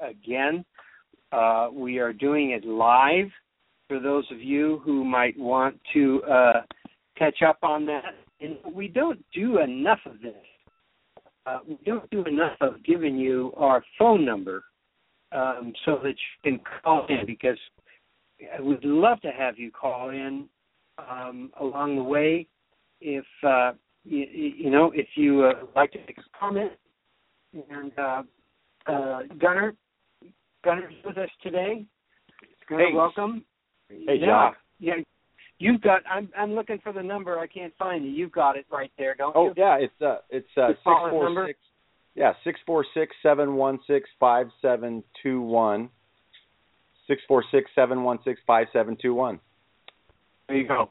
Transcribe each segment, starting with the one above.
Radio again. Uh, we are doing it live for those of you who might want to uh, catch up on that. And we don't do enough of this. Uh, we don't do enough of giving you our phone number um, so that you can call in because we'd love to have you call in um, along the way if uh, you, you know if you uh, like to make a comment. And uh, Gunner, Gunner's with us today. Gunner, Hey. welcome. Hey, yeah, John. Yeah, you've got. I'm I'm looking for the number. I can't find it. You've got it right there, don't Oh you? Oh yeah, it's uh it's uh six four number? six yeah, six four six seven one six five seven two one. Six four six seven one six five seven two one. There you go.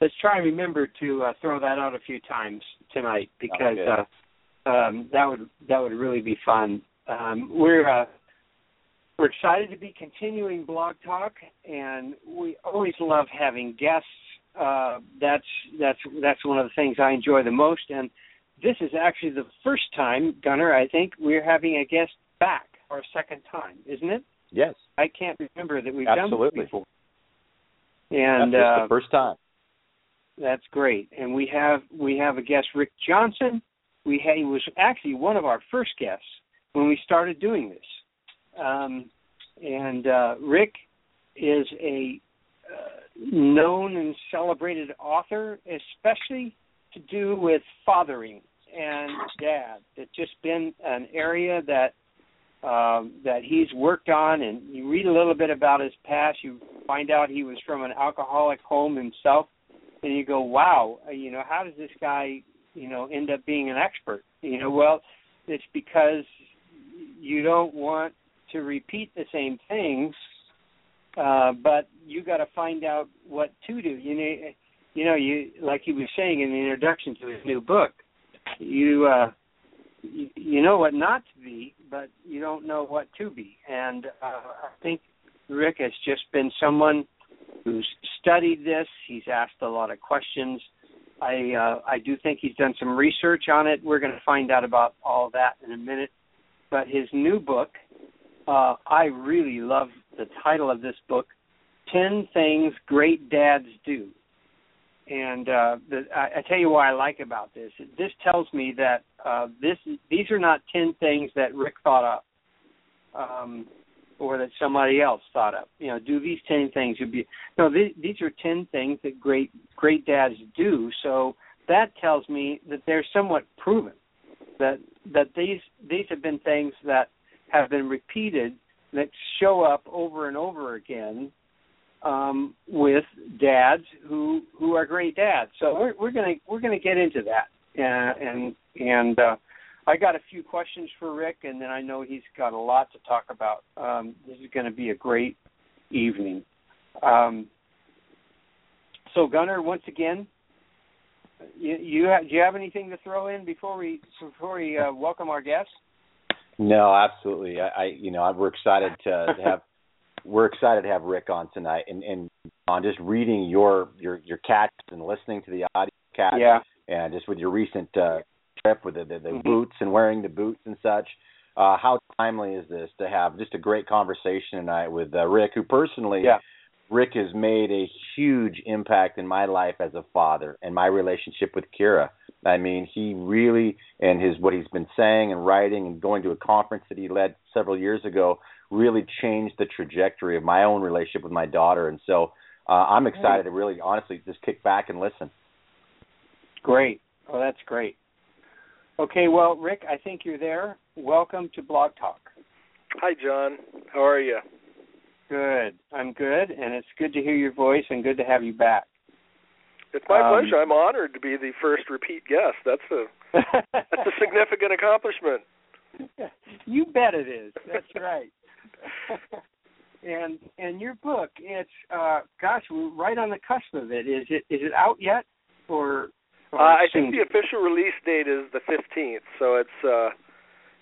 Let's try and remember to uh, throw that out a few times tonight because Okay. uh, um, that would that would really be fun. Um, we're uh, we're excited to be continuing Blog Talk, and we always love having guests. Uh, that's that's that's one of the things I enjoy the most. And this is actually the first time, Gunner. I think we're having a guest back our second time, isn't it? Yes. I can't remember that we've Absolutely. done this before. And That's uh, the first time. that's great. And we have we have a guest, Rick Johnson. We had, he was actually one of our first guests when we started doing this. Um, and uh, Rick is a uh, known and celebrated author, especially to do with fathering and dad. It's just been an area that um, that he's worked on, and you read a little bit about his past. You find out he was from an alcoholic home himself, and you go, "Wow, uh, you know, how does this guy, you know, end up being an expert?" You know, well, it's because you don't want to repeat the same things, uh, but you got to find out what to do. You know, you know, you like he was saying in the introduction to his new book, you uh, you, you know what not to be, but you don't know what to be. And uh, I think Rick has just been someone who's studied this. He's asked a lot of questions. I uh, I do think he's done some research on it. We're going to find out about all that in a minute. But his new book, uh, I really love the title of this book, Ten Things Great Dads Do. And uh, the, I, I tell you why I like about this. This tells me that uh, this these are not ten things that Rick thought up, um, or that somebody else thought up. You know, do these ten things. You'd be no. These, these are ten things that great great dads do. So that tells me that they're somewhat proven. That that these these have been things that have been repeated that show up over and over again um, with dads who who are great dads. So we're we're gonna we're gonna get into that, uh, and and uh, I got a few questions for Rick, and then I know he's got a lot to talk about. Um, this is going to be a great evening. Um, so Gunnar, once again, you you ha- do you have anything to throw in before we before we uh, welcome our guests? No, absolutely. I, I you know, we're excited to, to have we're excited to have Rick on tonight and and on just reading your your your catch and listening to the audio catch Yeah. and just with your recent uh trip with the the, the Mhm. boots and wearing the boots and such. Uh how timely is this to have just a great conversation tonight with uh, Rick who personally Yeah. Rick has made a huge impact in my life as a father and my relationship with Kira. I mean, he really and his what he's been saying and writing and going to a conference that he led several years ago really changed the trajectory of my own relationship with my daughter. And so uh, I'm excited to really honestly just kick back and listen. Great. Oh, that's great. Okay, well, Rick, I think you're there. Welcome to Blog Talk. Hi, John. How are you? Good. I'm good, and it's good to hear your voice and good to have you back. It's my Um, pleasure. I'm honored to be the first repeat guest. That's a that's a significant accomplishment. you bet it is. That's right. and and your book, it's uh gosh, we're right on the cusp of it. Is it is it out yet or, or Uh, I think the official release date is the 15th, so it's uh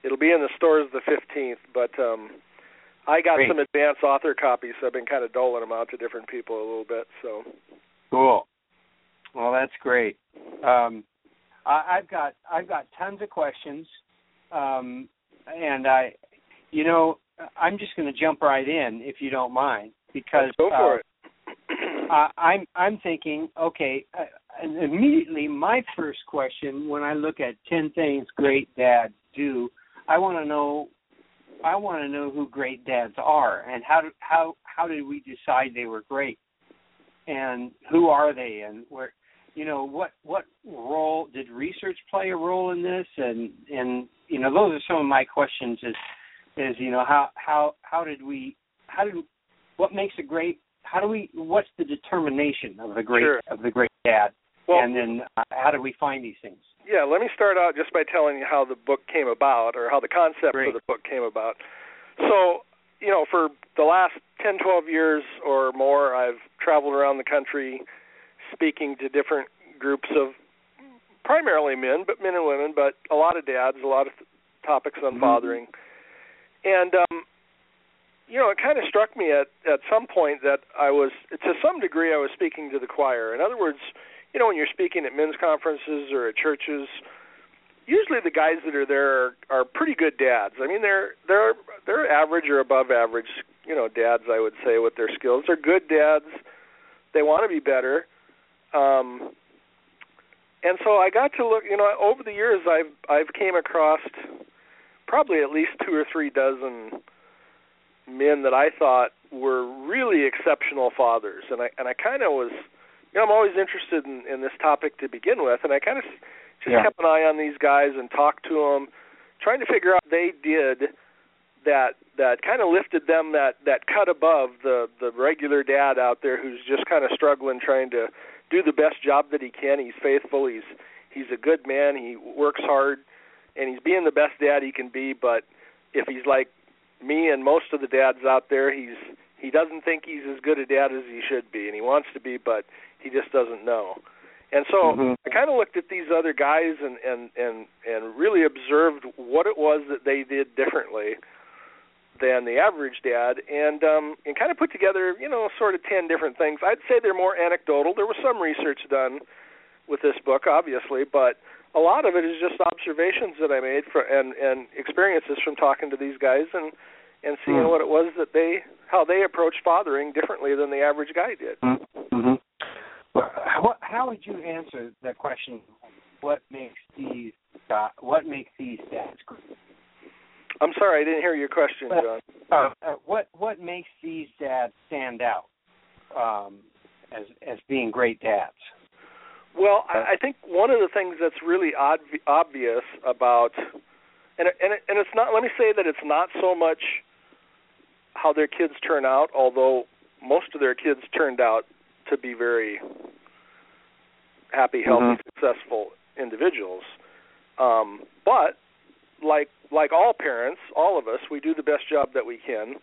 it'll be in the stores the 15th, but um I got Great. some advance author copies, so I've been kind of doling them out to different people a little bit, so Cool. Well, that's great. Um, I, I've got I've got tons of questions, um, and I, you know, I'm just going to jump right in if you don't mind, because let's go for uh, it. I, I'm I'm thinking, okay, uh, and immediately my first question when I look at ten things great dads do, I want to know, I want to know who great dads are and how do, how how did we decide they were great, and who are they and where, you know, what what role did research play a role in this? And and you know those are some of my questions is is you know how how how did we how did what makes a great how do we what's the determination of the great Sure. of the great dad? Well, and then uh, how do we find these things Yeah, let me start out just by telling you how the book came about or how the concept Great. for the book came about. So, you know, for the last 10, 12 years or more, I've traveled around the country speaking to different groups of primarily men, but men and women, but a lot of dads, a lot of topics on Mhm. fathering. And um you know, it kind of struck me at at some point that I was to some degree I was speaking to the choir. In other words, you know, when you're speaking at men's conferences or at churches, usually the guys that are there are, are pretty good dads. I mean, they're they're they're average or above average, you know, dads. I would say with their skills, they're good dads. They want to be better. Um, and so I got to look. You know, over the years, I've I've came across probably at least two or three dozen men that I thought were really exceptional fathers, and I and I kind of was, you know, I'm always interested in, in this topic to begin with, and I kind of just Yeah. kept an eye on these guys and talked to them, trying to figure out what they did that that kind of lifted them that that cut above the the regular dad out there who's just kind of struggling trying to do the best job that he can. He's faithful. He's he's a good man. He works hard, and he's being the best dad he can be. But if he's like me and most of the dads out there, he's he doesn't think he's as good a dad as he should be, and he wants to be, but he just doesn't know. And so Mhm. I kind of looked at these other guys and and and and really observed what it was that they did differently than the average dad and um and kind of put together you know sort of 10 different things i'd say they're more anecdotal there was some research done with this book obviously but a lot of it is just observations that i made for and and experiences from talking to these guys and and seeing Hmm. what it was that they how they approached fathering differently than the average guy did mm-hmm. How, how would you answer that question what makes these uh, what makes these dads great i'm sorry i didn't hear your question john uh, uh, what what makes these dads stand out um, as as being great dads? Well, I I think one of the things that's really odd, obvious about, and and it, and it's not. Let me say that it's not so much how their kids turn out, although most of their kids turned out to be very happy, healthy, Mhm. successful individuals. Um, but like like all parents, all of us, we do the best job that we can,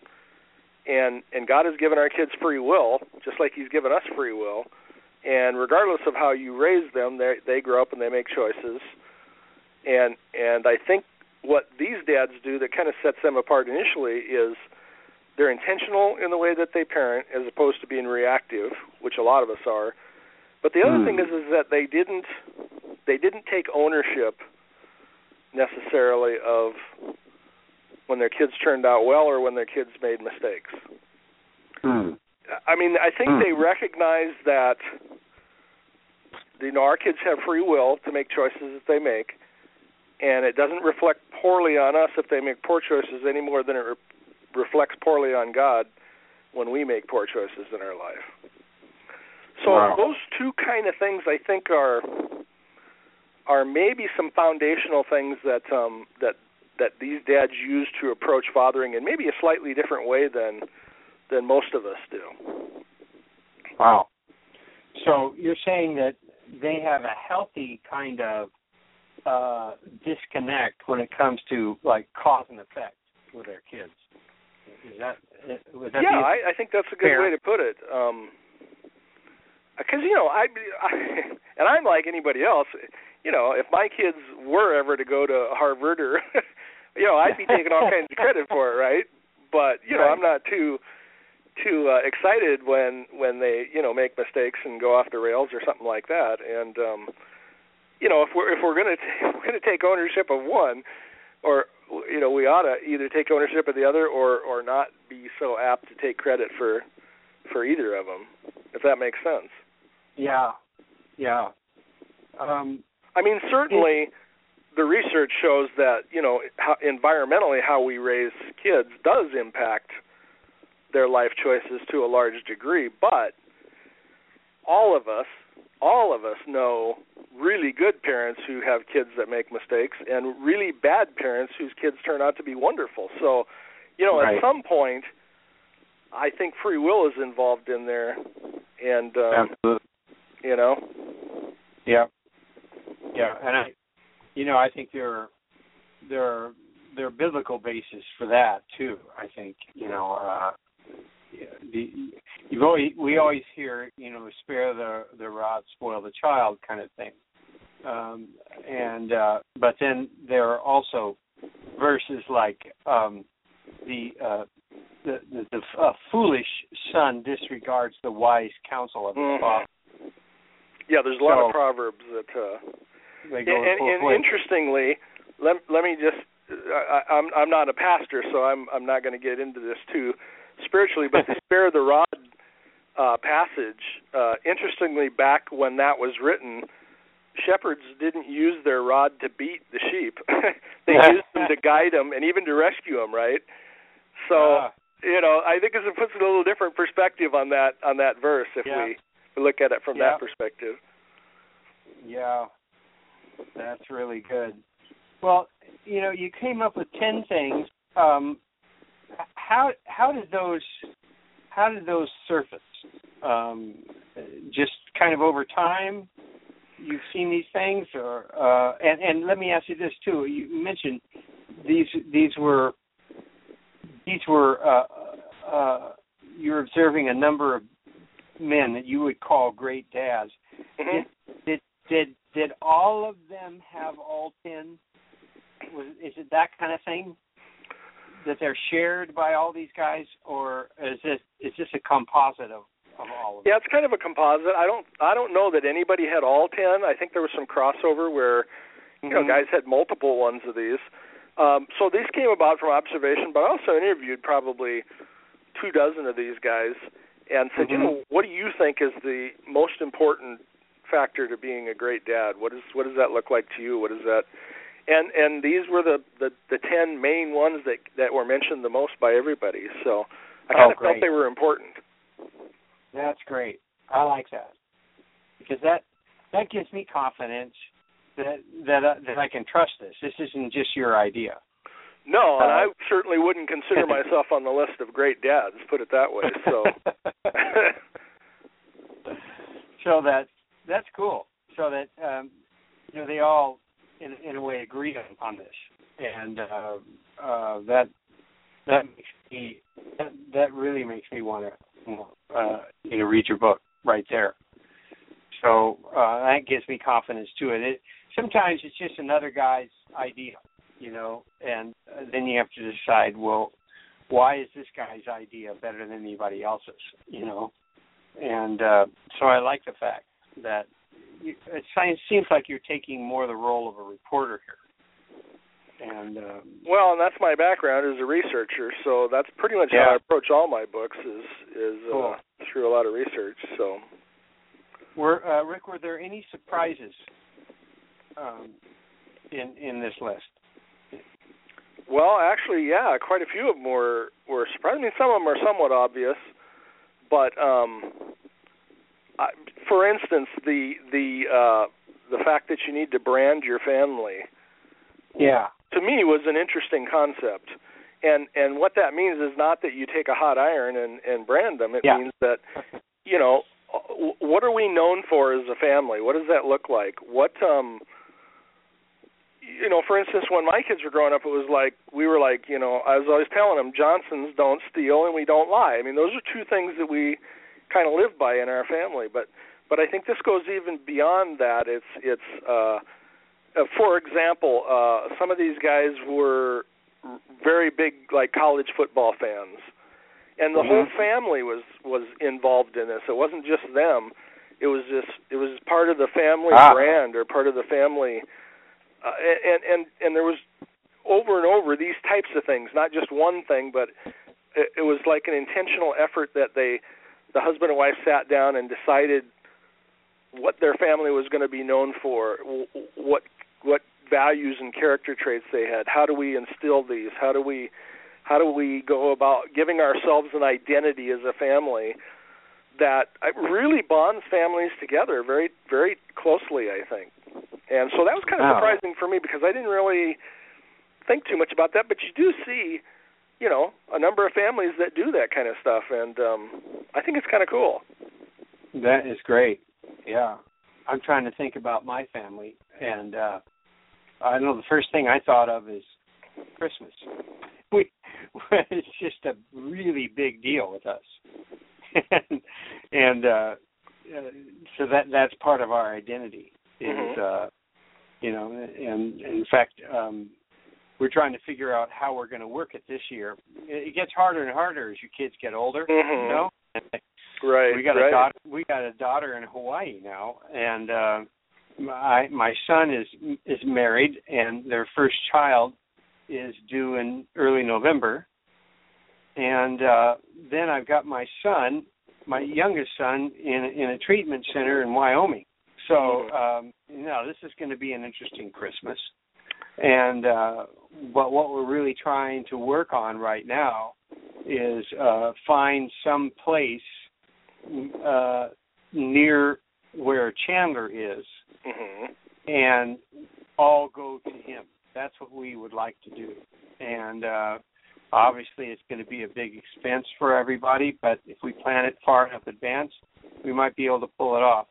and and God has given our kids free will, just like He's given us free will and regardless of how you raise them they they grow up and they make choices and and i think what these dads do that kind of sets them apart initially is they're intentional in the way that they parent as opposed to being reactive which a lot of us are but the other Hmm. thing is is that they didn't they didn't take ownership necessarily of when their kids turned out well or when their kids made mistakes Hmm. I mean, I think Hmm. they recognize that you know our kids have free will to make choices that they make, and it doesn't reflect poorly on us if they make poor choices any more than it re- reflects poorly on God when we make poor choices in our life. So Wow. those two kind of things I think are are maybe some foundational things that um, that that these dads use to approach fathering in maybe a slightly different way than than most of us do. Wow. So you're saying that they have a healthy kind of uh disconnect when it comes to like cause and effect with their kids. Is that was that yeah, I, I think that's a good fair? way to put it. Um, because you know, I, I and I'm like anybody else. You know, if my kids were ever to go to Harvard or, you know, I'd be taking all kinds of credit for it, right? But you know, Right. I'm not too too uh, excited when when they you know make mistakes and go off the rails or something like that. And um, you know, if we're if we're gonna t- if we're gonna take ownership of one, or you know, we ought to either take ownership of the other or or not be so apt to take credit for for either of them, if that makes sense. Yeah. Yeah. Um I mean, certainly the research shows that you know how, environmentally how we raise kids does impact their life choices to a large degree, but all of us, all of us know really good parents who have kids that make mistakes and really bad parents whose kids turn out to be wonderful. So, you know, Right. at some point I think free will is involved in there and um absolutely. You know, Yeah. Yeah, and I you know, I think there are there are there are biblical basis for that too. I think, you know, uh the you've always we always hear, you know, spare the the rod, spoil the child kind of thing. Um and uh but then there are also verses like um the uh the the, the uh, foolish son disregards the wise counsel of his Mhm. father. Yeah, there's a lot So- of proverbs that uh They go and, and interestingly, let let me just I, I'm I'm not a pastor, so I'm I'm not going to get into this too spiritually, but the spare the rod uh, passage, uh, interestingly, back when that was written, shepherds didn't use their rod to beat the sheep; they used them to guide them and even to rescue them. Right? So Ah, you know, I think it puts a little different perspective on that on that verse if Yeah. we look at it from Yeah. that perspective. yeah, that's really good. Well, you know, you came up with ten things. Um, how how did those how did those surface? Um, just kind of over time, you've seen these things, or uh, and and let me ask you this too. You mentioned these these were these were uh, uh, you're observing a number of men that you would call great dads. Mhm. Did did did all of them have all ten? Was is it that kind of thing that they're shared by all these guys, or is this is this a composite of of all of them? Yeah, it's kind of a composite. I don't I don't know that anybody had all ten. I think there was some crossover where you know Mhm. guys had multiple ones of these. Um, so these came about from observation, but I also interviewed probably two dozen of these guys and said, you Mhm. know, what do you think is the most important factor to being a great dad? What is what does that look like to you? What is that? And and these were the the, the ten main ones that that were mentioned the most by everybody. So I kind Oh, of felt they were important. That's great. I like that because that that gives me confidence that that uh, that I can trust this. This isn't just your idea. No, and Uh, I certainly wouldn't consider myself on the list of great dads. Put it that way. So, so that that's cool. So that um, you know they all in in a way agreed on this, and uh, uh, that that makes me that, that really makes me want to uh, you know read your book right there. So uh, that gives me confidence to it. it. Sometimes it's just another guy's idea, you know, and uh, then you have to decide, well, why is this guy's idea better than anybody else's, you know? And uh, so I like the fact that you, it seems- seems like you're taking more the role of a reporter here. And um, well, and that's my background as a researcher. So that's pretty much how I approach all my books is is Cool. uh, through a lot of research. So, were uh, Rick, were there any surprises um, in in this list? Well, actually, yeah, quite a few of them were were surprising. I mean, some of them are somewhat obvious, but um, I, for instance, the the uh, the fact that you need to brand your family Yeah. to me was an interesting concept and and what that means is not that you take a hot iron and and brand them it Yeah. means that you know what are we known for as a family what does that look like what um you know for instance when my kids were growing up it was like we were like you know i was always telling them johnsons don't steal and we don't lie i mean those are two things that we kind of live by in our family but but i think this goes even beyond that it's it's uh uh, for example, uh, some of these guys were very big, like college football fans, and the Mhm. whole family was was involved in this. It wasn't just them; it was just it was part of the family Ah. brand or part of the family, uh, and and and there was over and over these types of things, not just one thing, but it, it was like an intentional effort that they, the husband and wife, sat down and decided what their family was going to be known for, what what values and character traits they had. How do we instill these? How do we how do we go about giving ourselves an identity as a family that uh, really bonds families together very very closely, I think. And so that was kind of Wow. surprising for me because I didn't really think too much about that, but you do see you know a number of families that do that kind of stuff and um I think it's kind of cool. That is great. Yeah. I'm trying to think about my family and uh I know the first thing I thought of is Christmas. We it's just a really big deal with us. and and uh uh, so that that's part of our identity is Mhm. uh you know and, and in fact um we're trying to figure out how we're going to work it this year. It gets harder and harder as your kids get older, Mhm. you know. Right. we got right. a daughter we got a daughter in Hawaii now and uh my my son is is married and their first child is due in early November and uh then I've got my son my youngest son in in a treatment center in Wyoming so um you know this is going to be an interesting Christmas and uh but what we're really trying to work on right now is uh find some place uh, near where Chandler is Mhm. and all go to him. That's what we would like to do. And uh, obviously, it's going to be a big expense for everybody, but if we plan it far enough advance, we might be able to pull it off.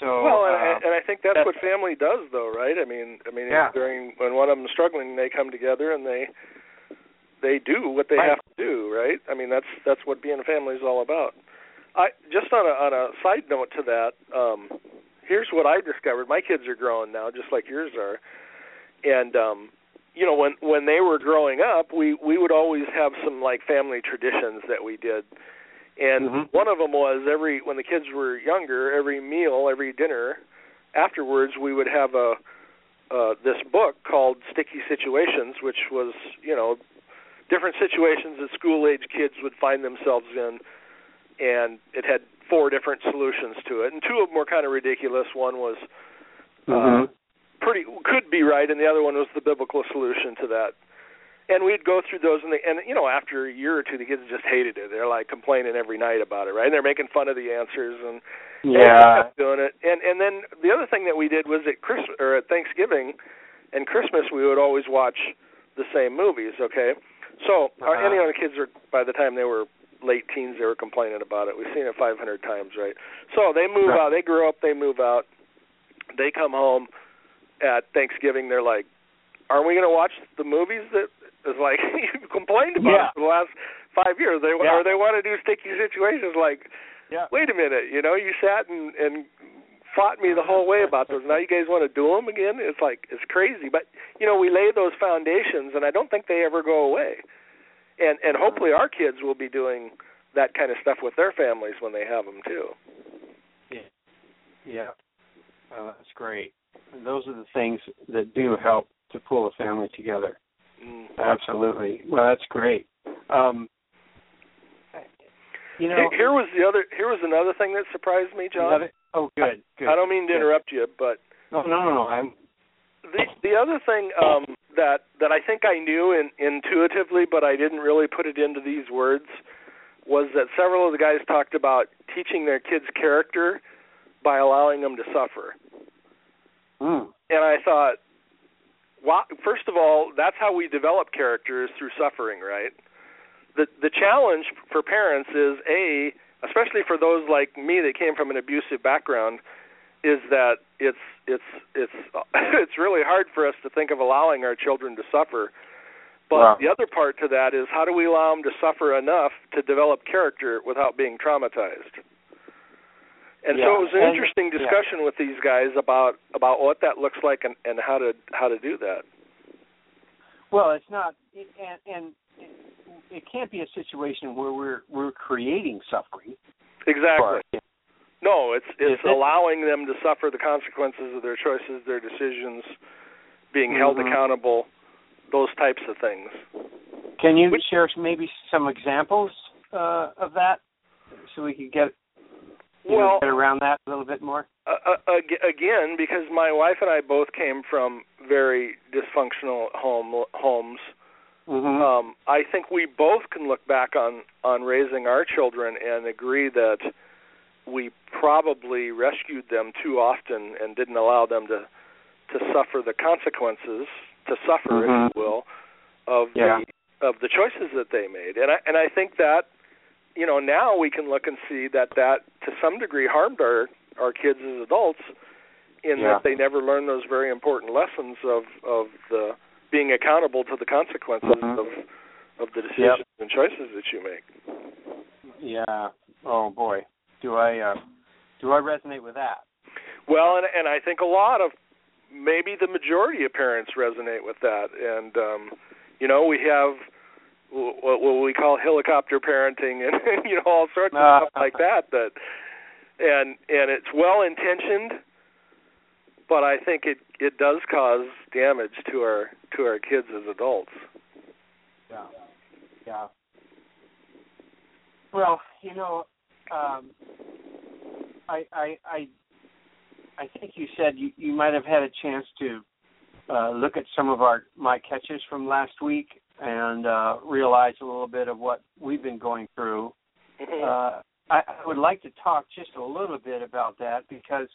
So, well, and, uh, and I think that's, that's- what family does, though, right? I mean, I mean, Yeah. during when one of them's struggling, they come together and they they do what they Right. have to do, right? I mean, that's that's what being a family is all about. I just on a on a side note to that, um, here's what I discovered. My kids are growing now, just like yours are, and um, you know, when when they were growing up, we we would always have some like family traditions that we did. And Mhm. one of them was every when the kids were younger, every meal, every dinner, afterwards we would have a uh this book called Sticky Situations, which was, you know, different situations that school age kids would find themselves in and it had four different solutions to it. And two of them were kind of ridiculous. One was uh, pretty could be right, and the other one was the biblical solution to that. And we'd go through those, and they, and you know, after a year or two, the kids just hated it. They're like complaining every night about it, right? And they're making fun of the answers, and and yeah, kept doing it. And and then the other thing that we did was at Christmas or at Thanksgiving and Christmas, we would always watch the same movies. Okay, so our, Uh-huh. and you know, the kids are by the time they were late teens, they were complaining about it. We've seen it 500 times, right? So they move Right. out. They grow up. They move out. They come home at Thanksgiving. They're like, "Aren't we going to watch the movies that is like you've complained about Yeah. for the last five years?" They Yeah. or they want to do sticky situations. Like, yeah. wait a minute, you know, you sat and and fought me the whole way about those. Now you guys want to do them again? It's like it's crazy. But you know, we lay those foundations, and I don't think they ever go away. And and hopefully our kids will be doing that kind of stuff with their families when they have them too. Yeah. Oh, that's great. And those are the things that do help to pull a family together. Mm. Absolutely. Well, that's great. Um, you know, Here, was the other. Here was another thing that surprised me, John. another- oh, good, good. I don't mean to good. interrupt you, but No, no, no, no. I'm. the the other thing um that that I think I knew in, intuitively but I didn't really put it into these words was that several of the guys talked about teaching their kids character by allowing them to suffer. Mm. And I thought, wow, first of all, that's how we develop characters through suffering, right? The the challenge for parents is a, especially for those like me that came from an abusive background, is that it's it's it's it's really hard for us to think of allowing our children to suffer. But Wow. the other part to that is how do we allow them to suffer enough to develop character without being traumatized? And so it was an and- interesting yeah. discussion with these guys about about what that looks like and, and how to how to do that. Well, it's not, it, and, and it, it can't be a situation where we're we're creating suffering. Exactly. No, it's it's it? allowing them to suffer the consequences of their choices, their decisions, being held Mhm. accountable, those types of things. Can you Which- share maybe some examples uh, of that, so we could get you Well, get around that a little bit more? uh, uh, ag- again, because my wife and I both came from very dysfunctional home homes, Mm-hmm. um, I think we both can look back on on raising our children and agree that we probably rescued them too often and didn't allow them to to suffer the consequences, to suffer, Mhm. if you will, of Yeah. the of the choices that they made. And I and I think that you know now we can look and see that that to some degree harmed our our kids as adults in Yeah. that they never learned those very important lessons of of the being accountable to the consequences Mhm. of of the decisions and choices that you make. Yeah. Oh boy, do I uh, do I resonate with that? Well, and and I think a lot of maybe the majority of parents resonate with that, and um, you know we have what what we call helicopter parenting, and you know all sorts of Ah. stuff like that. That and and it's well intentioned, but I think it it does cause damage to our to our kids as adults. Yeah. Yeah. Well, you know, um, I I I I think you said you, you might have had a chance to uh, look at some of our my catches from last week and uh, realize a little bit of what we've been going through. Uh, I, I would like to talk just a little bit about that because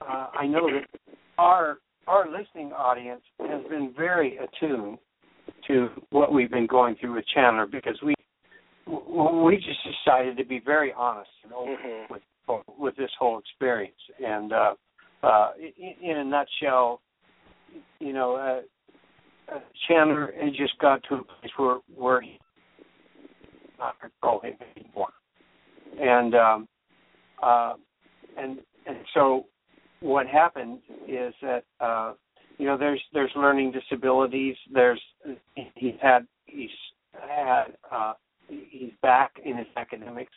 uh, I know that our our listening audience has been very attuned to what we've been going through with Chandler because we we just decided to be very honest and open Mhm. with with this whole experience. And uh, uh, in, in a nutshell, you know, uh, uh, Chandler had just got to a place where where he not control him anymore, and um, uh, and and so what happened is that uh, you know there's there's learning disabilities. There's he's had he's had uh, he's back in his academics,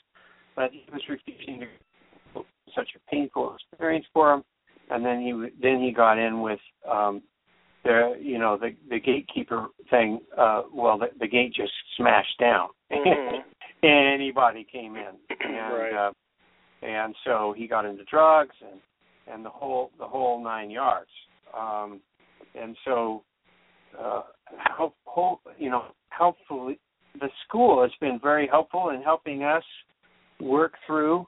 but he was refusing to such a painful experience for him. And then he then he got in with um, the you know the the gatekeeper thing. Uh, well, the, the gate just smashed down. Mhm. Anybody came in, and Right. uh, and so he got into drugs and and the whole the whole nine yards. Um, and so uh, help, help you know helpfully the school has been very helpful in helping us work through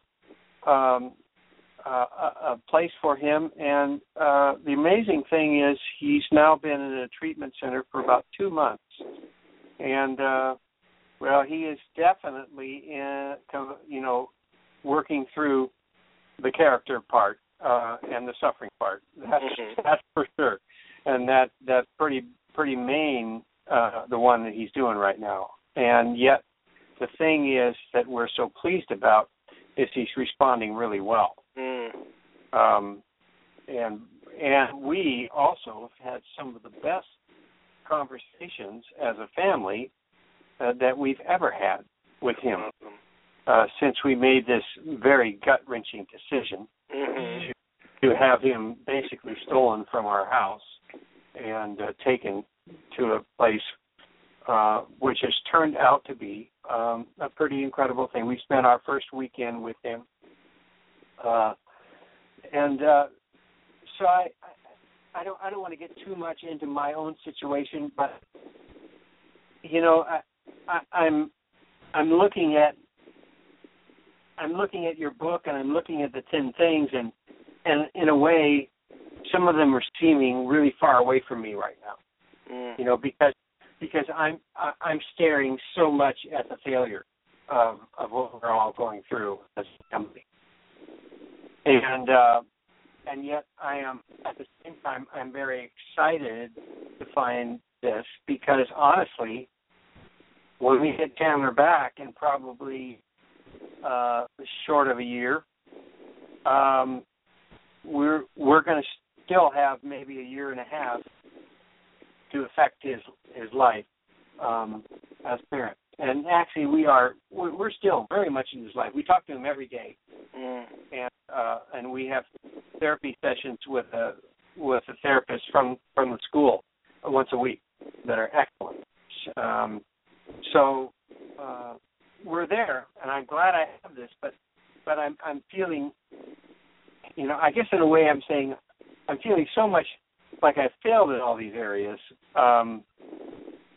um, uh, a, a place for him. And uh, the amazing thing is, he's now been in a treatment center for about two months, and uh, well, he is definitely in, you know, working through the character part uh, and the suffering part. That's Mhm. that's for sure, and that that's pretty pretty main uh, the one that he's doing right now. And yet, the thing is that we're so pleased about is he's responding really well. Um, and and we also have had some of the best conversations as a family uh, that we've ever had with him uh, since we made this very gut wrenching decision Mhm. to have him basically stolen from our house and uh, taken to a place uh, which has turned out to be um, a pretty incredible thing. We spent our first weekend with him, uh, and uh, so I, I, don't, I don't want to get too much into my own situation, but you know, I, I, I'm, I'm looking at, I'm looking at your book, and I'm looking at the ten things, and and in a way, some of them are seeming really far away from me right now. Mm. You know, because because I'm I- I'm staring so much at the failure of of what we're all going through as a company, and uh, and yet I am at the same time I'm very excited to find this because honestly, when we get Chandler back in probably uh, short of a year, um, we're we're going to still have maybe a year and a half to affect his his life um, as parents. And actually, we are we're we're still very much in his life. We talk to him every day, Mm. and uh, and we have therapy sessions with a with a therapist from from the school once a week that are excellent. Um, so uh, we're there, and I'm glad I have this. But but I'm I'm feeling, you know, I guess in a way I'm saying I'm feeling so much like I failed in all these areas. Um,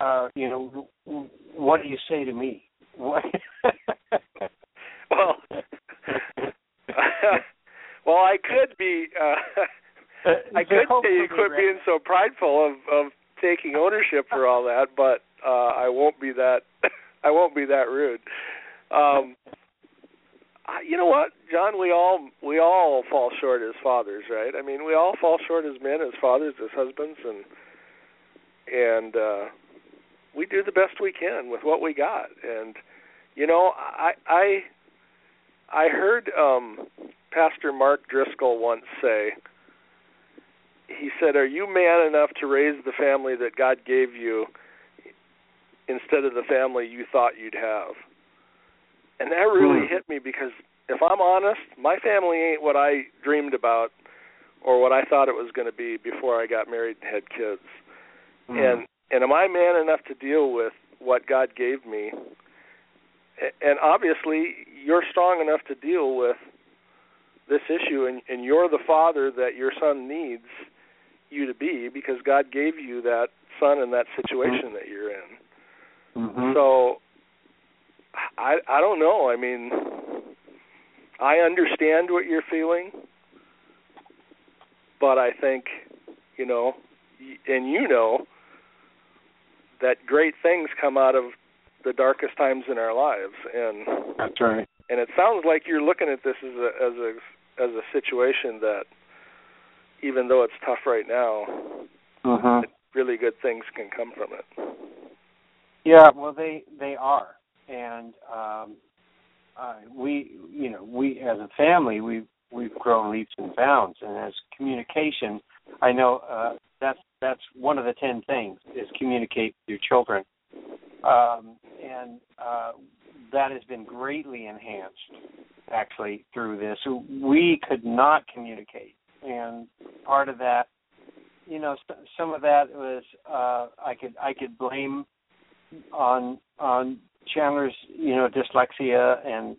uh, you know, what do you say to me? What? Well, well, I could be. Uh, I could say you quit being so prideful of of taking ownership for all that, but uh I won't be that. I won't be that rude. Um I- you know what, John? We all we all fall short as fathers, right? I mean, we all fall short as men, as fathers, as husbands, and and uh we do the best we can with what we got. And you know, I I I heard um Pastor Mark Driscoll once say he said, "Are you man enough to raise the family that God gave you instead of the family you thought you'd have?" And that really Hmm. hit me because if I'm honest, my family ain't what I dreamed about or what I thought it was going to be before I got married and had kids. Hmm. And and am I man enough to deal with what God gave me? And obviously, you're strong enough to deal with this issue, and, and you're the father that your son needs you to be because God gave you that son in that situation that you're in. Mhm. So I I don't know. I mean, I understand what you're feeling, but I think, you know, y- and you know that great things come out of the darkest times in our lives and that's right. and it sounds like you're looking at this as a as a as a situation that even though it's tough right now, Mhm. really good things can come from it. Yeah, well, they they are, and um, uh, we, you know, we as a family, we've we've grown leaps and bounds, and as communication, I know uh, that's that's one of the ten things is communicate with your children, um, and uh, that has been greatly enhanced actually through this. We could not communicate, and part of that, you know, some of that was uh, I could I could blame on on Chandler's you know dyslexia and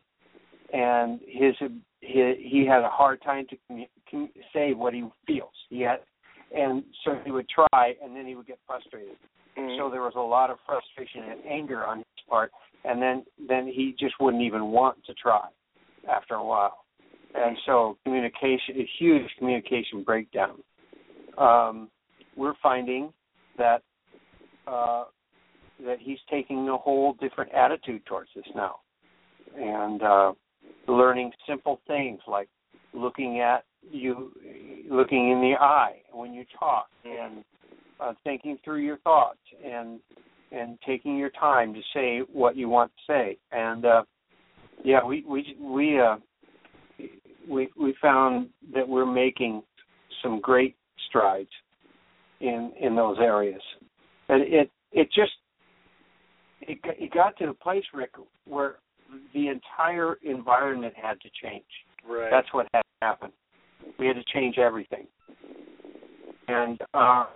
and his he he had a hard time to commu- say what he feels. He had and so he would try and then he would get frustrated. Mm. So there was a lot of frustration and anger on his part and then then he just wouldn't even want to try after a while. And so communication a huge communication breakdown. Um we're finding that uh that he's taking a whole different attitude towards this now, and uh, learning simple things like looking at you, looking in the eye when you talk, and uh, thinking through your thoughts, and and taking your time to say what you want to say. And uh, yeah, we we we uh, we we found that we're making some great strides in in those areas, and it it just it, got- it got to the place, Rick, where the entire environment had to change. Right. That's what had to happen. We had to change everything, and um,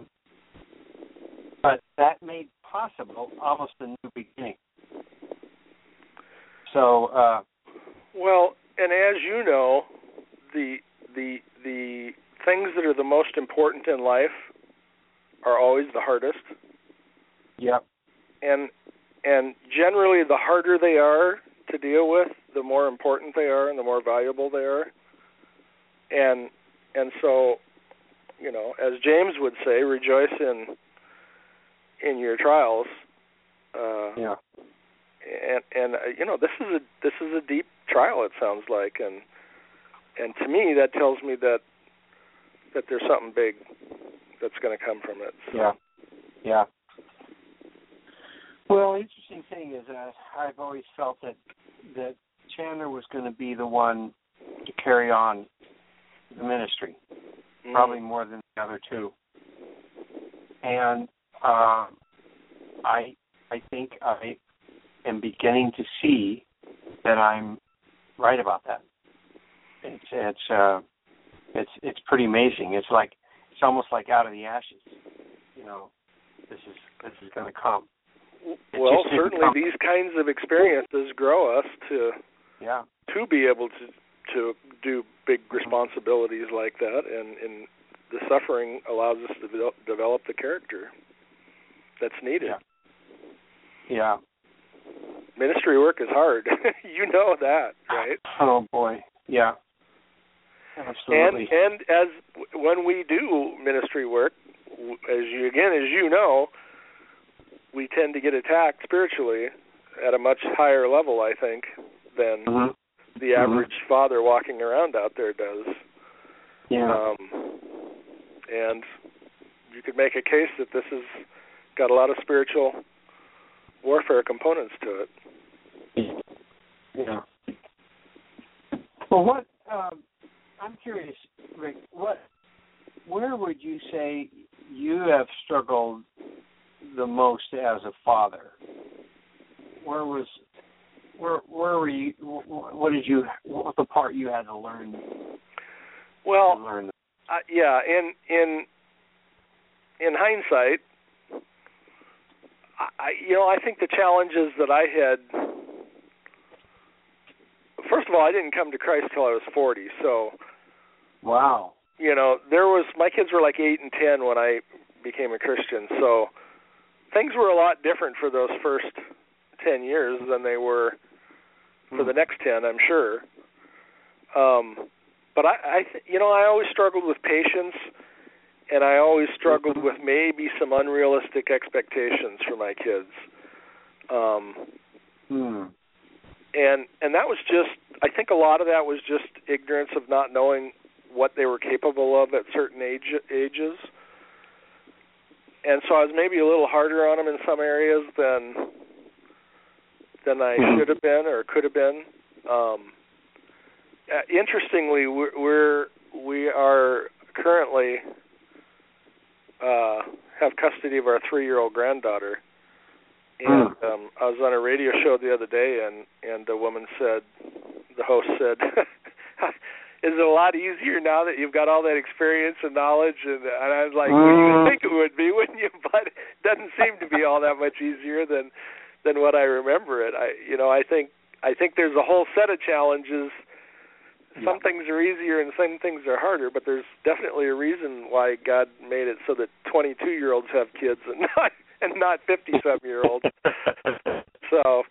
but that made possible almost a new beginning. So uh, Well, and as you know, the the the things that are the most important in life are always the hardest. yep, And and generally the harder they are to deal with, the more important they are and the more valuable they are. And and so you know, as James would say, rejoice in in your trials. Uh, Yeah. and and uh, you know this is a this is a deep trial it sounds like and and to me that tells me that that there's something big that's going to come from it so, Yeah. Yeah. Well, interesting thing is that I've always felt that that Chandler was going to be the one to carry on the ministry, mm, probably more than the other two. And uh, I I think I am beginning to see that I'm right about that. It's it's uh it's it's pretty amazing. It's like it's almost like out of the ashes. You know, this is this is going to come. Well certainly come- these kinds of experiences grow us to Yeah. to be able to to do big responsibilities like that and and the suffering allows us to develop, develop the character that's needed Yeah. Yeah. ministry work is hard you know that right Oh boy. Yeah. Absolutely. and and as when we do ministry work as you again as you know we tend to get attacked spiritually at a much higher level i think than Mhm. The average father walking around out there does Yeah. um and you could make a case that this has got a lot of spiritual warfare components to it Yeah. Well, what um, I'm curious, Rick. What, where would you say you have struggled the most as a father? Where was, where, where were you? What did you? What was the part you had to learn? well to learn. Uh, yeah, in in in hindsight, I I- you know I think the challenges that I had. First of all, I didn't come to Christ till I was forty, so Wow. you know there was my kids were like eight and ten when I became a Christian, so things were a lot different for those first ten years than they were for the next ten, I'm sure. Um, but I, I, th- you know, I always struggled with patience, and I always struggled with maybe some unrealistic expectations for my kids. Um, Hmm. and and that was just, I think a lot of that was just ignorance of not knowing what they were capable of at certain age ages. And so I was maybe a little harder on them in some areas than than I Mhm. should have been or could have been. Um, uh, interestingly, we're, we're we are currently uh, have custody of our three-year-old granddaughter, and um, I was on a radio show the other day, and and a woman said, the host said, "Is it a lot easier now that you've got all that experience and knowledge?" And, and I was like, "Well, you Mm. would think it would be, wouldn't you?" But it doesn't seem to be all that much easier than than what I remember it. I you know I think I think there's a whole set of challenges. Some things are easier and some things are harder, but there's definitely a reason why God made it so that 22 year olds have kids and not and not 50 some year olds. So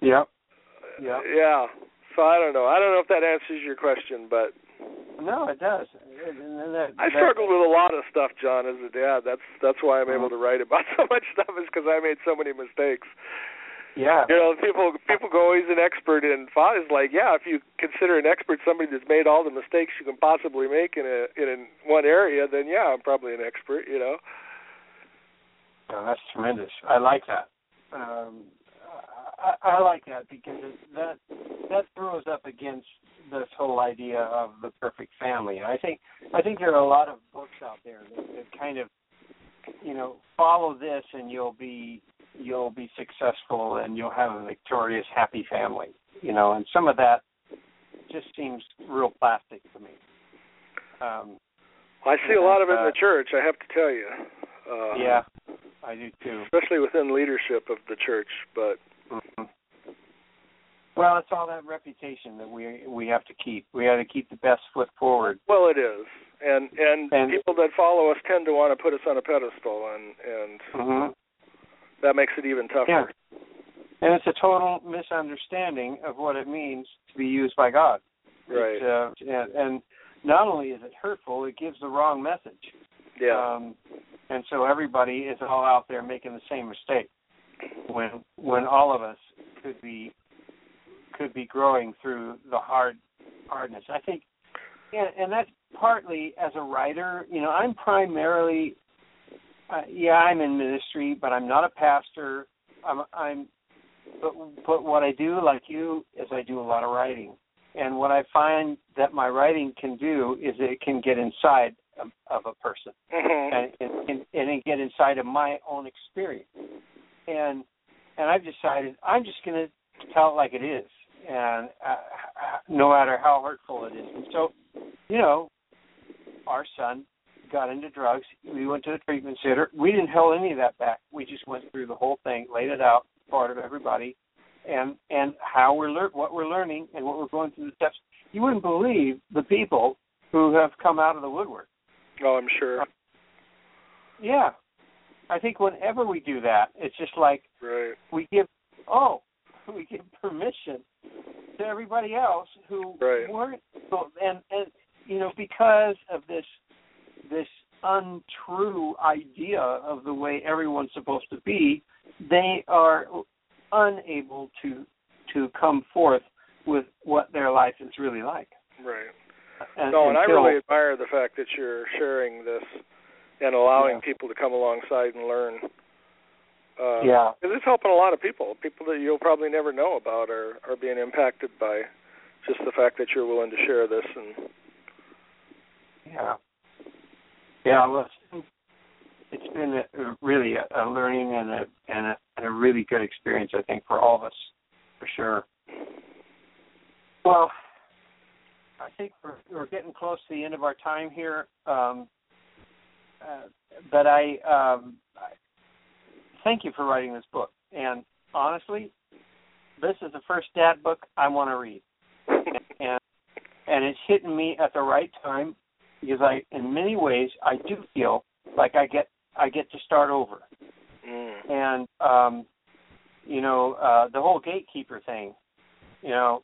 Yep. Uh, yeah. yeah. So I don't know. I don't know if that answers your question, but No, it does. That- I struggled with a lot of stuff, John, as a dad. That's that's why I'm able Uh-huh. to write about so much stuff is because I made so many mistakes. Yeah. You know, people people go, "Oh, he's an expert in father's like, yeah, if you consider an expert somebody that's made all the mistakes you can possibly make in a in a, one area, then yeah, I'm probably an expert. You know. Oh, that's tremendous. I like that. Um, I, I like that because that that throws up against this whole idea of the perfect family. And I think I think there are a lot of books out there that, that kind of you know follow this and you'll be you'll be successful and you'll have a victorious happy family. You know, and some of that just seems real plastic to me. Um, I see a lot of it in Uh, the church. I have to tell you. Uh, yeah, I do too. Especially within leadership of the church, but Mhm. Well, it's all that reputation that we we have to keep. We have to keep the best foot forward. well, it is, and and, And- people that follow us tend to want to put us on a pedestal, and and Mm-hmm. that makes it even tougher. Yeah. And it's a total misunderstanding of what it means to be used by God. Right. Uh, and, and not only is it hurtful, it gives the wrong message. Yeah. Um, and so everybody is all out there making the same mistake when when all of us could be could be growing through the hard hardness. I think, and, and that's partly as a writer. You know, I'm primarily, uh, yeah, I'm in ministry, but I'm not a pastor. I'm, I'm, but but what I do, like you, is I do a lot of writing, and what I find that my writing can do is it can get inside of, of a person hmm and, and and and it get inside of my own experience. And and I've decided I'm just going to tell it like it is, and uh, no matter how hurtful it is. And so, you know, our son got into drugs. We went to the treatment center. We didn't hold any of that back. We just went through the whole thing, laid it out, part of everybody, and and how we're lear- what we're learning and what we're going through the steps. You wouldn't believe the people who have come out of the woodwork. Oh, I'm sure. Yeah. I think whenever we do that, it's just like Right. we give oh, we give permission to everybody else who Right. weren't and and you know, because of this this untrue idea of the way everyone's supposed to be, they are unable to to come forth with what their life is really like. Right. And, No, and I really admire the fact that you're sharing this and allowing Yeah. people to come alongside and learn. Uh, Yeah. Because it's helping a lot of people. People that you'll probably never know about are are being impacted by just the fact that you're willing to share this and Yeah. Yeah, well, it's- it's been a, a really a, a learning and a and a, and a really good experience, I think, for all of us, for sure. Well, I think we're we're getting close to the end of our time here, um, uh, but I, um, I thank you for writing this book. And honestly, this is the first dad book I want to read, and and it's hitting me at the right time because I, in many ways, I do feel like I get I get to start over. mm. And um, you know, uh, the whole gatekeeper thing. You know,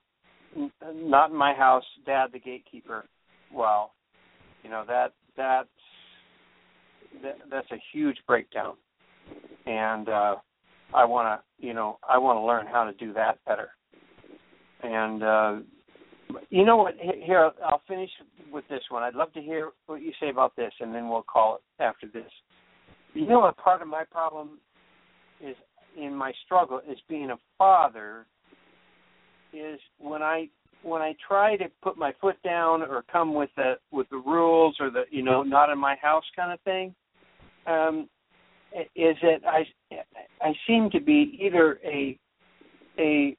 n- not in my house, Dad the gatekeeper. Well, you know that that's that, that's a huge breakdown, and uh, I want to you know I want to learn how to do that better. And uh, you know what? Here, I'll- finish with this one. I'd love to hear what you say about this, and then we'll call it after this. You know what? Part of my problem is in my struggle is being a father. Is when I when I try to put my foot down or come with the with the rules or the you know not in my house kind of thing. Um, is that I I seem to be either a a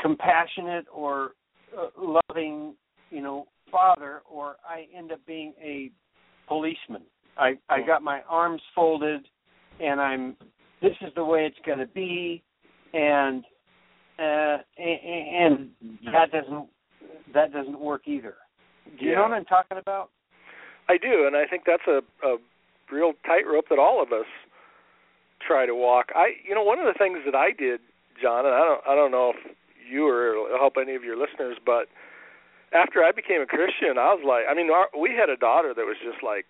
compassionate or uh, loving, you know, father, or I end up being a policeman. I I got my arms folded, and I'm. This is the way it's going to be, and uh, and, and that doesn't that doesn't work either. Do you know what I'm talking about? I do, and I think that's a, a real tightrope that all of us try to walk. I, you know, one of the things that I did, John, and I don't, I don't know if you or help any of your listeners, but after I became a Christian, I was like, I mean, our, we had a daughter that was just like,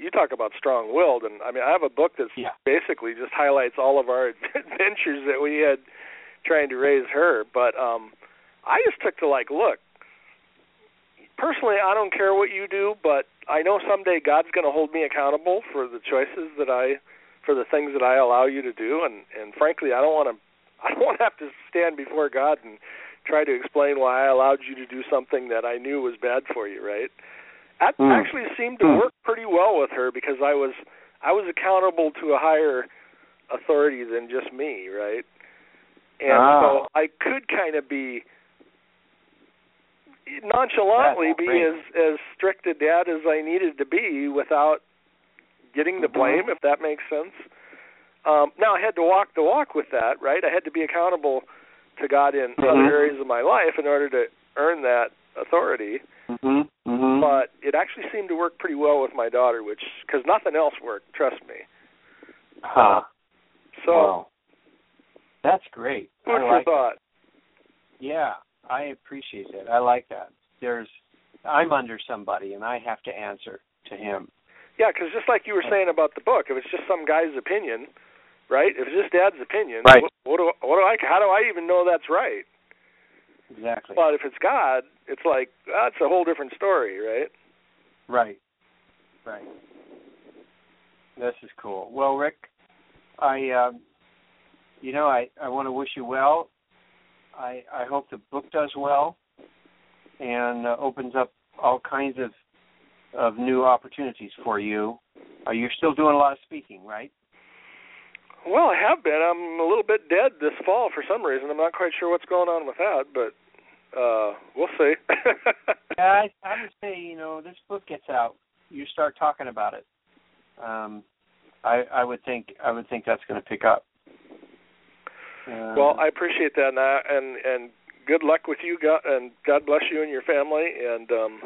you talk about strong-willed, and I mean, I have a book that's Yeah. basically just highlights all of our adventures that we had trying to raise her. But um I just took to like, look, personally, I don't care what you do, but I know someday God's going to hold me accountable for the choices that I, for the things that I allow you to do, and and frankly, I don't want to, I don't want to have to stand before God and try to explain why I allowed you to do something that I knew was bad for you, right? That Hmm. actually seemed to Hmm. work pretty well with her because I was, I was accountable to a higher authority than just me, right? And Ah. so I could kind of be nonchalantly be as as strict a dad as I needed to be without getting the Mhm. blame, if that makes sense. Um, now I had to walk the walk with that, right? I had to be accountable to God in Mhm. other areas of my life in order to earn that authority. Mhm. Mhm. But it actually seemed to work pretty well with my daughter, which because nothing else worked. Trust me. Huh. So, Wow. That's great. I what's like your thought? Yeah, I appreciate that. I like that. There's I'm under somebody and I have to answer to him. Yeah, because just like you were saying about the book, if it's just some guy's opinion, right? If it's just Dad's opinion, Right. What, what do what do I? How do I even know that's right? Exactly. But if it's God, it's like that's a whole different story, right? Right. Right. This is cool. Well, Rick, I um you know, I I want to wish you well. I I hope the book does well and uh, opens up all kinds of of new opportunities for you. Uh, you're still doing a lot of speaking, right? Well, I have been. I'm a little bit dead this fall for some reason. I'm not quite sure what's going on with that, but uh we'll see. Yeah, I, I would say you know this book gets out, you start talking about it. Um, I I would think I would think that's going to pick up. Uh, well, I appreciate that, and I, and and good luck with you, God, and God bless you and your family, and um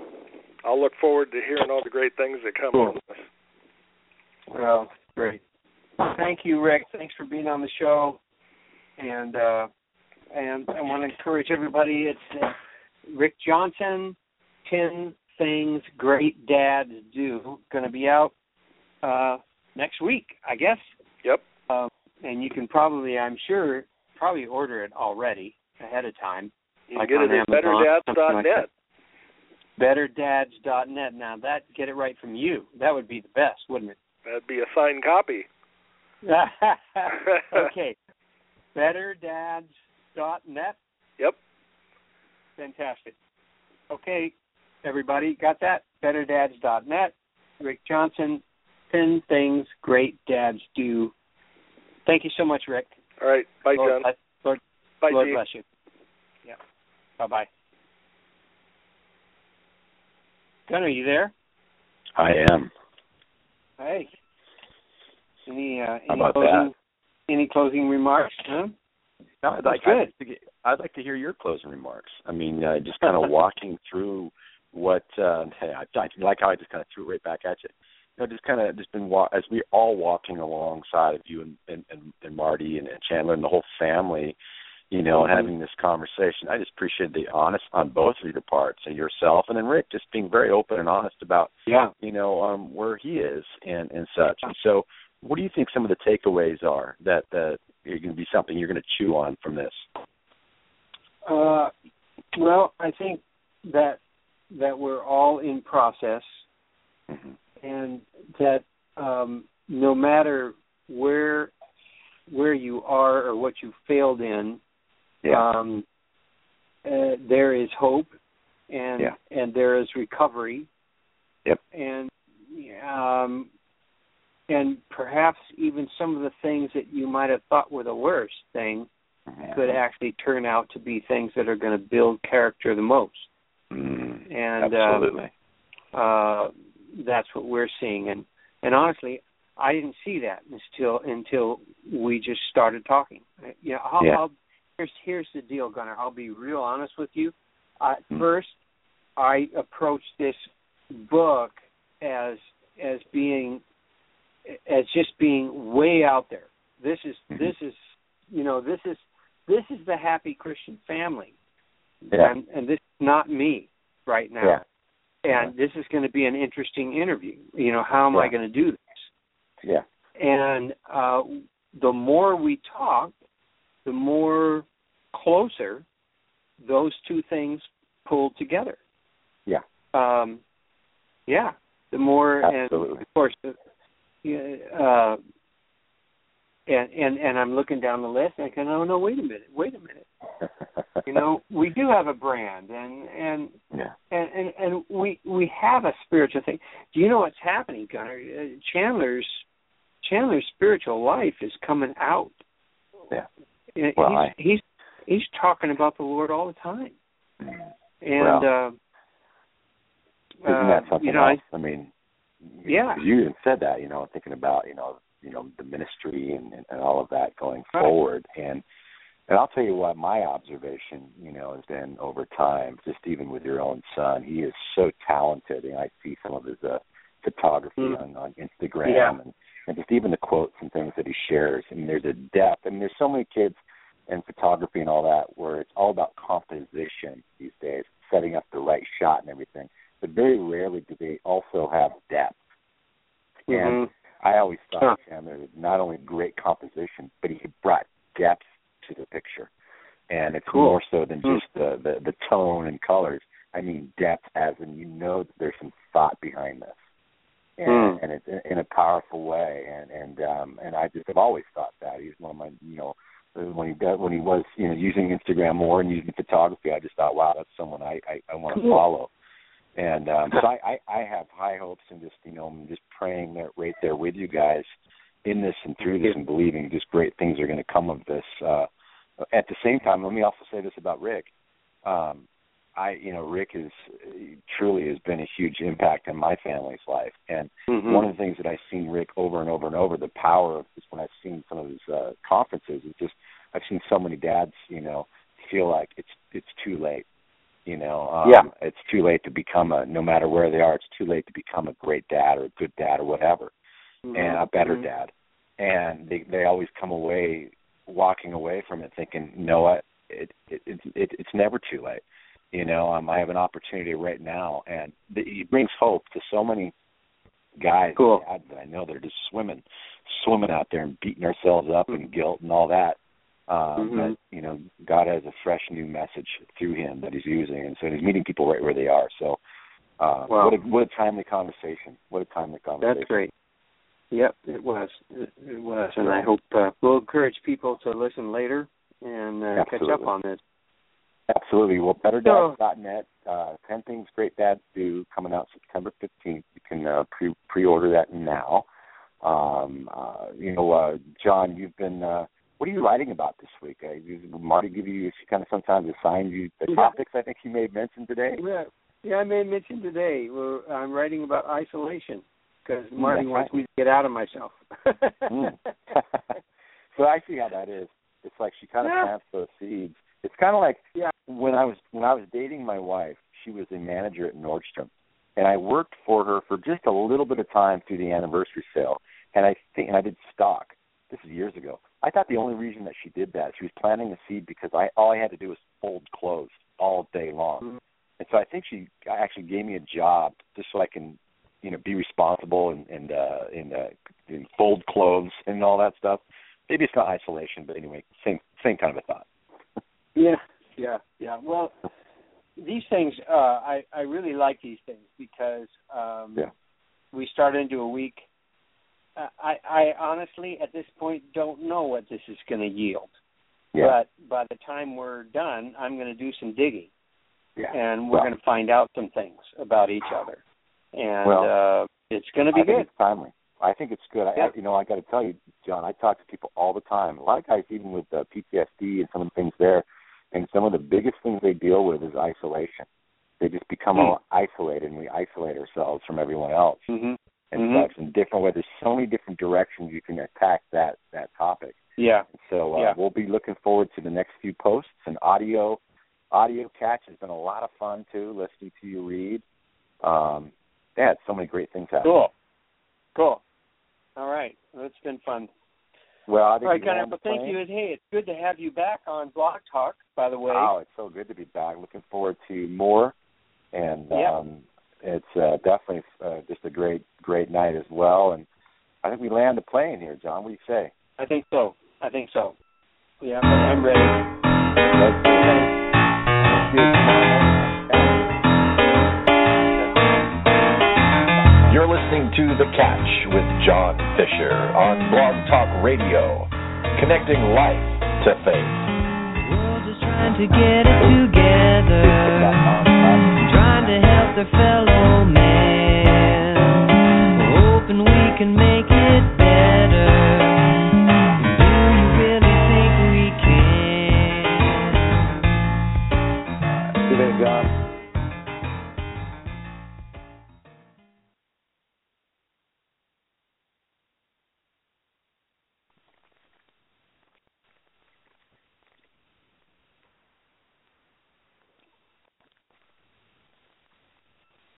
I'll look forward to hearing all the great things that come Cool. from this. well, great. Thank you, Rick. Thanks for being on the show, and uh, and I want to encourage everybody. It's uh, Rick Johnson, Ten Things Great Dads Do, going to be out uh, next week, I guess. Yep. Um, and you can probably, I'm sure, probably order it already ahead of time. You Like get it at something like betterdads.net. BetterDads.net. Now that get it right from you. That would be the best, wouldn't it? That'd be a signed copy. okay. BetterDads.net. Yep. Fantastic. Okay, everybody, got that? BetterDads.net. Rick Johnson. Ten things great dads do. Thank you so much, Rick. All right. Bye, Lord John. bless- Lord, Bye, Lord G. bless you. Yeah. Bye bye. Gunnar, are you there? I am. Hey. Any uh, How any about closing any closing remarks? Huh? No, I'd like, good. I'd like to get, I'd like to hear your closing remarks. I mean, uh, just kind of walking through what. Uh, hey, I, I like how I just kind of threw it right back at you. Know, just kind of just been wa- as we all walking alongside of you and and, and, and Marty and, and Chandler and the whole family. You know, Mhm. having this conversation. I just appreciate the honest on both of your parts and yourself, and then Rick just being very open and honest about Yeah. you know um where he is and and such and so what do you think some of the takeaways are that that are going to be something you're going to chew on from this Uh, well, I think that that we're all in process, mm-hmm. And that um, no matter where where you are or what you failed in, um, uh, there is hope, and Yeah. and there is recovery. Yep. And um, and perhaps even some of the things that you might have thought were the worst thing Mm-hmm. could actually turn out to be things that are going to build character the most. mm, And absolutely uh, uh, that's what we're seeing. And and honestly, I didn't see that until until we just started talking. You know, I'll, Yeah. I'll, here's here's the deal, Gunnar. I'll be real honest with you. At Mm. first, I approached this book as as being as just being way out there. This is Mhm. this is you know this is this is the happy Christian family, yeah and and this is not me right now. Yeah And this is going to be an interesting interview. You know, how am I going to do this? yeah And uh, the more we talk, the more closer those two things pull together. Yeah. Um, yeah. The more, Absolutely. and of course, the, yeah, uh, and and and I'm looking down the list, and I go, oh no, wait a minute, wait a minute. You know, we do have a brand, and and yeah and and, and we we have a spiritual thing. Do you know what's happening, Gunnar? Uh, Chandler's Chandler's spiritual life is coming out. Yeah. Uh, Well, he's, I- he's he's talking about the Lord all the time, Mm. and Well, uh, isn't uh, that something you know, else I, mean Yeah. you even said that you know thinking about you know you know the ministry and and all of that going Right. forward and and I'll tell you what my observation, you know, has been over time, just even with your own son, he is so talented and I see some of his uh photography Mm. on, on Instagram Yeah. and, and just even the quotes and things that he shares. I mean there's a depth. I mean there's so many kids in photography and all that where it's all about composition these days, setting up the right shot and everything. but very rarely do they also have depth. And Mhm. I always thought Huh. Chandler was not only great composition, but he brought depth to the picture. And it's Cool. more so than Hmm. just the, the the tone and colors. I mean depth, as in you know that there's some thought behind this, and Hmm. and it's in, in a powerful way. And and um and I just have always thought that he's one of my you know when he does when he was you know using Instagram more and using photography, I just thought wow that's someone I I, I want to Cool. follow. And um, so I, I, I have high hopes and just you know I'm just praying that right there with you guys in this and through this and believing just great things are going to come of this. Uh, at the same time, let me also say this about Rick. Um, I you know Rick is truly has been a huge impact in my family's life, and Mhm. one of the things that I've seen Rick over and over and over, the power of just when I've seen some of his uh, conferences, is just I've seen so many dads, you know, feel like it's it's too late. You know, um, Yeah. it's too late to become a. No matter where they are, it's too late to become a great dad or a good dad or whatever, Mhm. and a better Mhm. dad. And they they always come away walking away from it thinking, you know what, it it, it, it it's never too late. You know, um, I have an opportunity right now, and the, it brings hope to so many guys Cool. dads that I know that are just swimming, swimming out there and beating ourselves up and guilt and all that. Um, Mhm. That you know, God has a fresh new message through him that He's using, and so He's meeting people right where they are. So, uh, Wow. what a what a timely conversation! What a timely conversation! That's great. Yep, it was. It, it was, and I hope uh, we'll encourage people to listen later and uh, catch up on this. Absolutely. Well, betterdads.net, uh, 10 Things Great Dads Do, coming out September 15th. You can uh, pre pre-order that now. Um, uh, you know, uh, John, you've been. Uh, what are you writing about this week? Uh, Marty give you she kind of sometimes assigns you the Yeah. topics. I think you may have mentioned today. Yeah, yeah. I may mention today. We're, I'm writing about isolation because Marty that's wants right. me to get out of myself. Mm. so I see how that is. It's like she kind of Yeah. plants those seeds. It's kind of like Yeah. when I was when I was dating my wife. She was a manager at Nordstrom, and I worked for her for just a little bit of time through the anniversary sale. And I think and I did stock. This is years ago. I thought the only reason that she did that, she was planting a seed because I all I had to do was fold clothes all day long. Mhm. And so I think she actually gave me a job just so I can, you know, be responsible and and uh, and, uh, and fold clothes and all that stuff. Maybe it's not isolation, but anyway, same same kind of a thought. Yeah, yeah, yeah. Well, these things, uh, I I really like these things because um, Yeah. we start into a week. Uh, I I honestly at this point don't know what this is going to yield, Yeah, but by the time we're done, I'm going to do some digging yeah. and we're Well, going to find out some things about each other, and Well, uh, it's going to be I think good. it's timely. I think it's good. I, Yeah. I, you know, I got to tell you, John. I talk to people all the time. A lot of guys, even with uh, PTSD and some of the things there, and some of the biggest things they deal with is isolation. They just become all isolated, and we isolate ourselves from everyone else. Mm-hmm. And Mhm. such in different ways. There's so many different directions you can attack that that topic. Yeah. So uh, Yeah. we'll be looking forward to the next few posts and audio. Audio catch has been a lot of fun too, listening to you read. Um, yeah, so many great things happening. Cool. Cool. All right. Well, it's been fun. Well, I All think right, we Gunnar. Well, thank you. And hey, it's good to have you back on Blog Talk. By the way. Wow, it's so good to be back. Looking forward to more, and Yeah. um, it's uh, definitely uh, just a great, great night as well. And I think we land the plane here, John. What do you say? I think so. I think so. Yeah, I'm ready. Let's do it. You tomorrow morning. You're listening to The Catch with John Fisher on Blog Talk Radio, connecting life to faith. We're just trying to get it together, trying to help their fellow man, hoping we can make